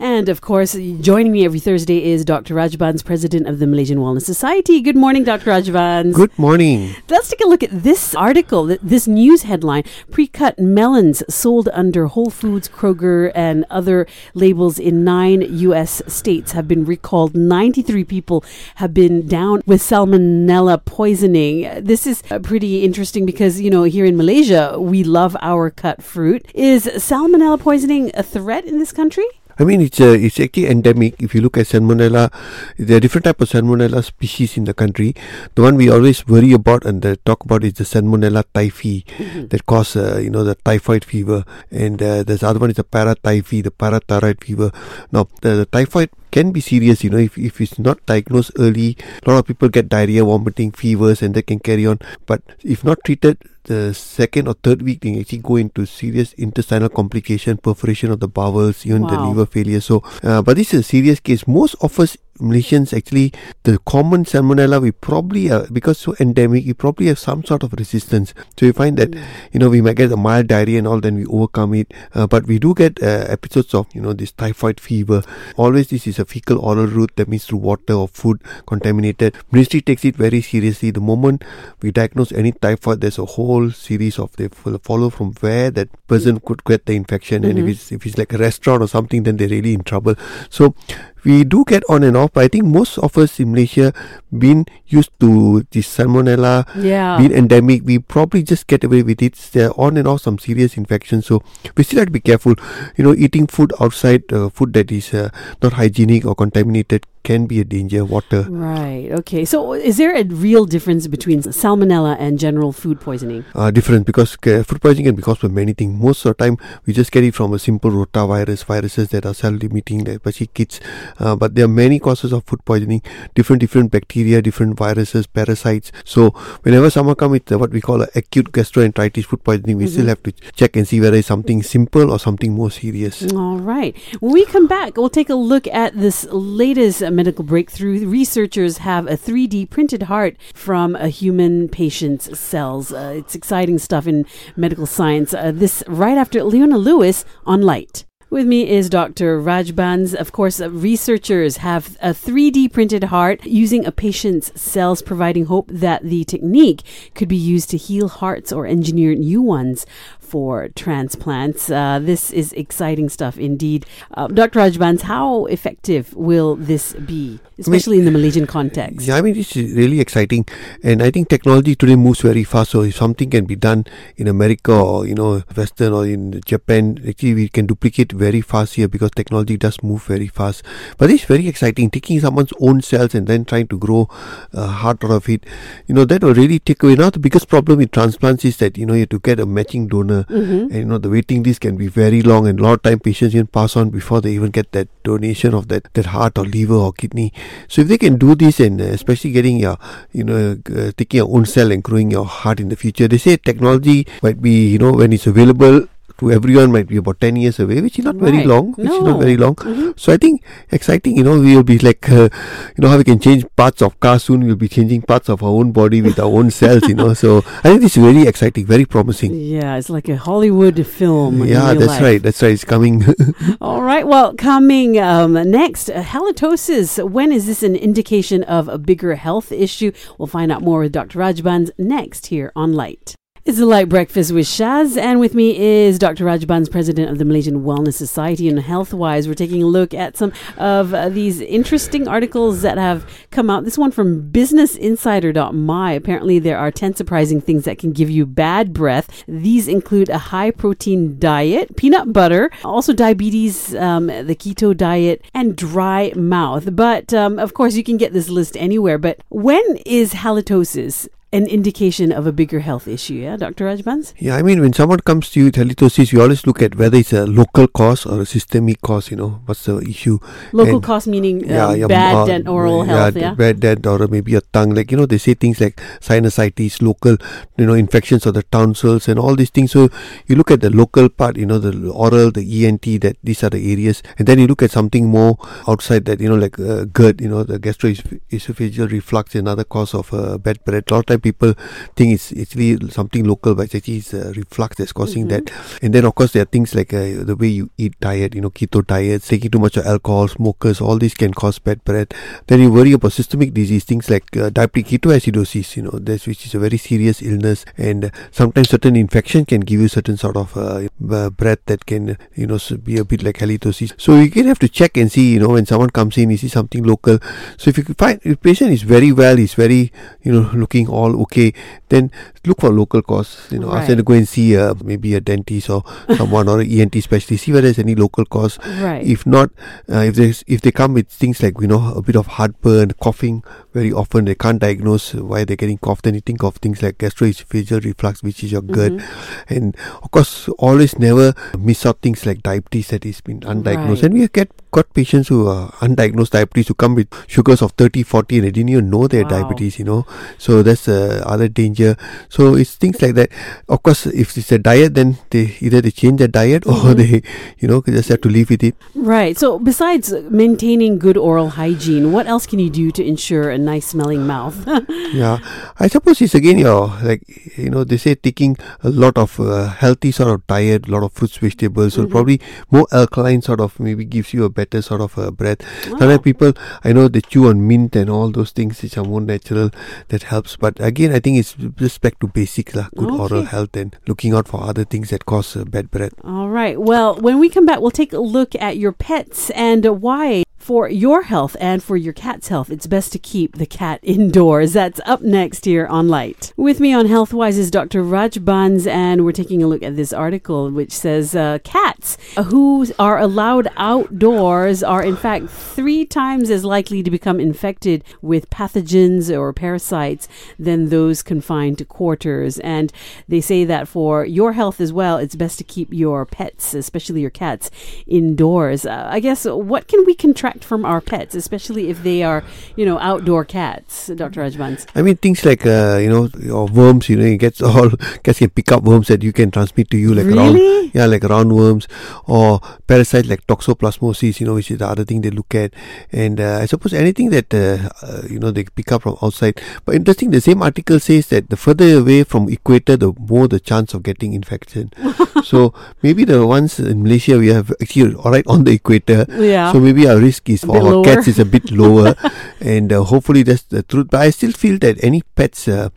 And of course, joining me every Thursday is Dr. Rajbans, president of the Malaysian Wellness Society. Good morning, Dr. Rajbans. Good morning. Let's take a look at this article, this news headline. Pre-cut melons sold under Whole Foods, Kroger, and other labels in nine U.S. states have been recalled. 93 people have been down with salmonella poisoning. This is uh, pretty interesting because, you know, here in Malaysia, we love our cut fruit. Is salmonella poisoning a threat in this country? I mean, it's uh, it's actually endemic. If you look at salmonella, there are different type of salmonella species in the country. The one we always worry about and uh, talk about is the salmonella typhi mm-hmm. that cause uh, you know the typhoid fever, and uh, there's other one is the paratyphi, the paratyphoid fever. Now the, the typhoid can be serious, you know, if, if it's not diagnosed early. A lot of people get diarrhea, vomiting, fevers, and they can carry on. But if not treated, the second or third week, they actually go into serious intestinal complication, perforation of the bowels, even wow. the liver failure. So, uh, but this is a serious case. Most of us Malaysians actually the common salmonella we probably uh, because so endemic we probably have some sort of resistance so you find that mm. you know we might get a mild diarrhea and all then we overcome it uh, but we do get uh, episodes of you know this typhoid fever always this is a fecal oral route that means through water or food contaminated ministry takes it very seriously the moment we diagnose any typhoid there's a whole series of they follow from where that person could get the infection mm-hmm. and if mm-hmm. it's if it's like a restaurant or something then they're really in trouble so we do get on and off, but I think most of us in Malaysia been used to the salmonella yeah. being endemic. We probably just get away with it. There on and off some serious infections, so we still have to be careful. You know, eating food outside, uh, food that is uh, not hygienic or contaminated can be a danger. Water. Right. Okay. So, is there a real difference between salmonella and general food poisoning? Uh, different because uh, food poisoning can be caused by many things. Most of the time, we just get it from a simple rotavirus, viruses that are self-limiting, especially kids. Uh, but there are many causes of food poisoning. Different, different bacteria, different viruses, parasites. So, whenever someone comes with what we call acute gastroenteritis food poisoning, we mm-hmm. still have to check and see whether it's something simple or something more serious. All right. When we come back, we'll take a look at this latest medical breakthrough. Researchers have a 3D printed heart from a human patient's cells. Uh, it's exciting stuff in medical science. Uh, this right after Leona Lewis on Lite. With me is Dr. Rajbans. Of course, uh, researchers have a 3D printed heart using a patient's cells, providing hope that the technique could be used to heal hearts or engineer new ones for transplants. Uh, this is exciting stuff indeed. Uh, Dr. Rajbans, how effective will this be, especially I mean, in the Malaysian context? Yeah, I mean, this is really exciting. And I think technology today moves very fast. So if something can be done in America or, you know, Western or in Japan, actually we can duplicate very fast here because technology does move very fast. But it's very exciting. Taking someone's own cells and then trying to grow a heart out of it, you know, that will really take away. Now the biggest problem with transplants is that, you know, you have to get a matching donor mm-hmm. and you know the waiting list can be very long and a lot of time patients can pass on before they even get that donation of that, that heart or liver or kidney so if they can do this and uh, especially getting your you know uh, taking your own cell and growing your heart in the future they say technology might be you know when it's available to everyone might be about 10 years away, which is not right. very long. Which no. is not very long. Mm-hmm. So I think exciting, you know, we will be like, uh, you know, how we can change parts of cars soon. We'll be changing parts of our own body with our own cells, you know. So I think this is very exciting, very promising. Yeah, it's like a Hollywood film. Yeah, that's life. right. That's right. It's coming. All right. Well, coming um, next, uh, halitosis. When is this an indication of a bigger health issue? We'll find out more with Dr. Rajbans next here on Lite. It's a Lite Breakfast with Shaz, and with me is Dr. Rajbans, president of the Malaysian Wellness Society. And health-wise, we're taking a look at some of uh, these interesting articles that have come out. This one from BusinessInsider.my. Apparently, there are ten surprising things that can give you bad breath. These include a high-protein diet, peanut butter, also diabetes, um, the keto diet, and dry mouth. But um, of course, you can get this list anywhere. But when is halitosis an indication of a bigger health issue, yeah, Dr. Rajbans? Yeah, I mean, when someone comes to you with halitosis, you always look at whether it's a local cause or a systemic cause, you know, what's the issue. Local and cause meaning um, yeah, yeah, bad uh, dent oral yeah, health, yeah? Bad dent or maybe a tongue, like, you know, they say things like sinusitis, local, you know, infections of the tonsils and all these things. So you look at the local part, you know, the oral, the ENT, that these are the areas. And then you look at something more outside that, you know, like uh, GERD, you know, the gastroesophageal reflux, another cause of uh, bad breath. A lot of sometimes people think it's actually something local, but it's actually it's uh, reflux that's causing Mm-hmm. that. And then of course there are things like uh, the way you eat diet, you know, keto diet, taking too much of alcohol, smokers, all these can cause bad breath. Then you worry about systemic disease, things like uh, diabetic ketoacidosis, you know, that's which is a very serious illness, and uh, sometimes certain infection can give you certain sort of uh, breath that can, you know, be a bit like halitosis. So you can have to check and see, you know, when someone comes in, is he something local? So if you find if patient is very well, he's very, you know, looking all okay, then look for local cause. You know, ask them to go and see uh, maybe a dentist or someone or an ENT specialist. See whether there's any local cause. Right. If not, uh, if there's if they come with things like you know a bit of heartburn, coughing very often, they can't diagnose why they're getting cough. Then you think of things like gastroesophageal reflux, which is your gut, Mm-hmm. and of course always never miss out things like diabetes that is been undiagnosed. Right. And we have get got patients who are undiagnosed diabetes who come with sugars of 30, 40 and they didn't even know they had Wow. diabetes. You know, so that's uh, other danger. So it's things like that. Of course, if it's a diet, then they either they change their diet or Mm-hmm. they, you know, just have to live with it. Right. So, besides maintaining good oral hygiene, what else can you do to ensure a nice smelling mouth? Yeah, I suppose it's again your like you know they say taking a lot of uh, healthy sort of diet, a lot of fruits, vegetables, so probably more alkaline sort of maybe gives you a better sort of uh, breath. Sometimes people I know they chew on mint and all those things which are more natural that helps. But again, I think it's just back to basics lah, good oral health and looking out for other things that cause uh, bad breath. All right. Well, when we come back, we'll take a look at your pets and why, for your health and for your cat's health, it's best to keep the cat indoors. That's up next here on Lite. With me on HealthWise is Dr. Rajbans, and we're taking a look at this article which says uh, cats who are allowed outdoors are, in fact, three times as likely to become infected with pathogens or parasites than those confined to quarters. And they say that for your health as well, it's best to keep your pets, especially your cats, indoors. Uh, I guess what can we contract from our pets, especially if they are, you know, outdoor cats, Dr. Rajbans? I mean things like uh, you know your worms, you know, it gets all cats can pick up worms that you can transmit to you like Really? yeah, like roundworms or parasites like toxoplasmosis, you know, which is the other thing they look at. And uh, I suppose anything that uh, uh, you know they pick up from outside. But interesting, the same article says that the further away from equator, the more the chance of getting infection. so maybe the ones in Malaysia we have actually all right on the equator. Yeah. So maybe our risk is for our cats is a bit lower, and uh, hopefully that's the truth. But I still feel that any pets, uh,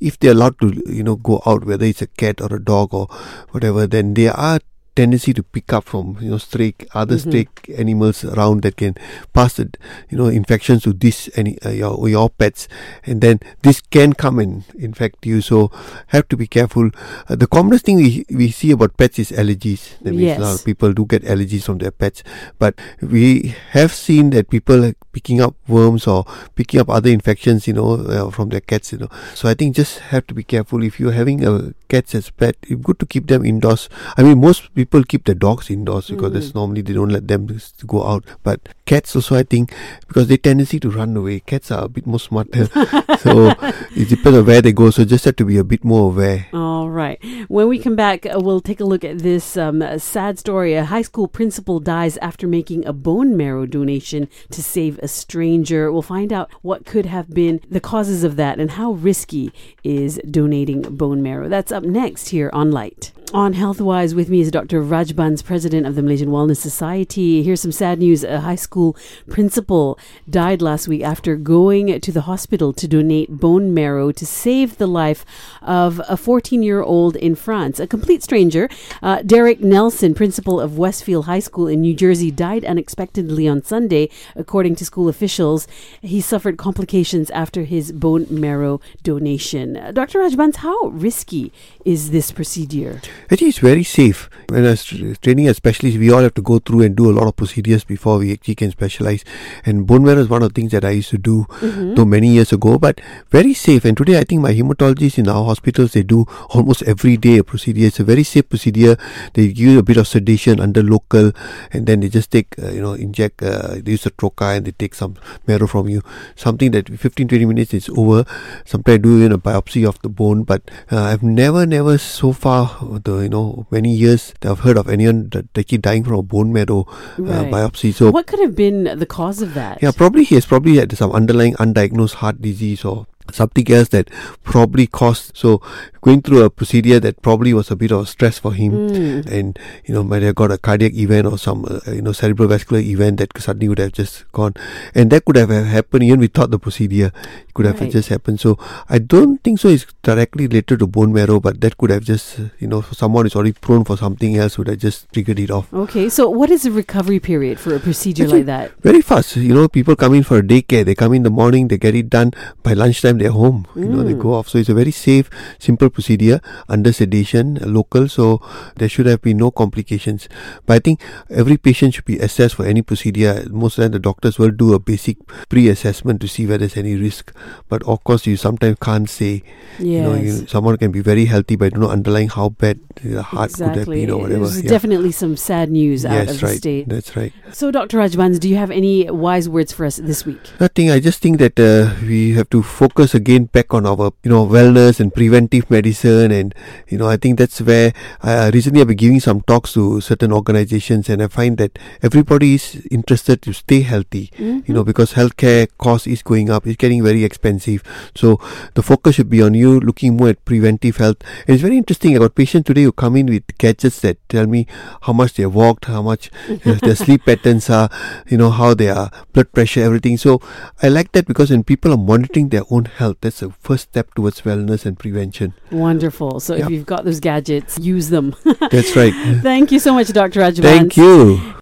if they're allowed to, you know, go out, whether it's a cat or a dog or whatever, then they are tendency to pick up from you know stray other Mm-hmm. stray animals around that can pass the you know infections to this any uh, your your pets. And then this can come and infect you. So have to be careful. Uh, the commonest thing we we see about pets is allergies. That means a lot of people do get allergies from their pets. But we have seen that people are picking up worms or picking up other infections you know uh, from their cats you know. So i think just have to be careful. If you're having a cats as pet it's good to keep them indoors. I mean most people keep their dogs indoors because that's normally they don't let them go out but cats also i think because they tendency to run away cats are a bit more smarter so it depends on where they go so just have to be a bit more aware All right. When we come back, uh, we'll take a look at this um, sad story. A high school principal dies after making a bone marrow donation to save a stranger. We'll find out what could have been the causes of that and how risky is donating bone marrow. That's up next here on Lite. On HealthWise, with me is Dr. Rajbans, president of the Malaysian Wellness Society. Here's some sad news. A high school principal died last week after going to the hospital to donate bone marrow to save the life of a 14 year old in France. A complete stranger, uh, Derek Nelson, principal of Westfield High School in New Jersey, died unexpectedly on Sunday, according to school officials. He suffered complications after his bone marrow donation. Uh, Dr. Rajbans, how risky is this procedure? Actually, it's very safe. When I was training as specialists, we all have to go through and do a lot of procedures before we actually can specialize. And bone marrow is one of the things that I used to do, though many years ago, but very safe. And today, I think my hematologists in our hospitals they do almost every day a procedure. It's a very safe procedure. They give you a bit of sedation under local, and then they just take, uh, you know, inject. Uh, they use a trocar and they take some marrow from you. Something that 15 20 minutes is over. Sometimes do even a biopsy of the bone, but uh, I've never, never so far, you know, many years that I've heard of anyone that actually dying from a bone marrow uh, biopsy. So What could have been the cause of that? yeah, probably he has probably had some underlying undiagnosed heart disease or something else that probably caused so going through a procedure that probably was a bit of stress for him. Mm. and you know might have got a cardiac event or some uh, you know cerebrovascular event that suddenly would have just gone. And that could have happened even without the procedure. It could have Right. just happened. So i don't think so it's directly related to bone marrow but that could have just you know someone is already prone for something else would have just triggered it off. Okay, so what is the recovery period for a procedure Actually- like that? very fast. You know people come in for a daycare. They come in the morning they get it done. By lunchtime they're home you know they Mm. go off so it's a very safe simple procedure under sedation local so there should have been no complications but i think every patient should be assessed for any procedure most of the time the doctors will do a basic pre-assessment to see whether there's any risk but of course you sometimes can't say Yes. you know you, someone can be very healthy but you know underlying how bad the heart could have exactly. been or whatever There's Yeah. definitely some sad news out yes of the right state. that's right So, Dr. Rajbans, do you have any wise words for us this week? Nothing. I just think that uh, we have to focus again back on our, you know, wellness and preventive medicine, and you know, I think that's where I recently I've been giving some talks to certain organizations, and I find that everybody is interested to stay healthy. You know, because healthcare cost is going up, it's getting very expensive. So the focus should be on you looking more at preventive health. And it's very interesting. I got patients today who come in with gadgets that tell me how much they walked, how much uh, their sleep patterns are, you know, how their blood pressure, everything. So I like that because when people are monitoring their own health, that's the first step towards wellness and prevention. Wonderful. So, if you've got those gadgets, use them. That's right. Thank you so much, Dr. Rajbans. Thank you.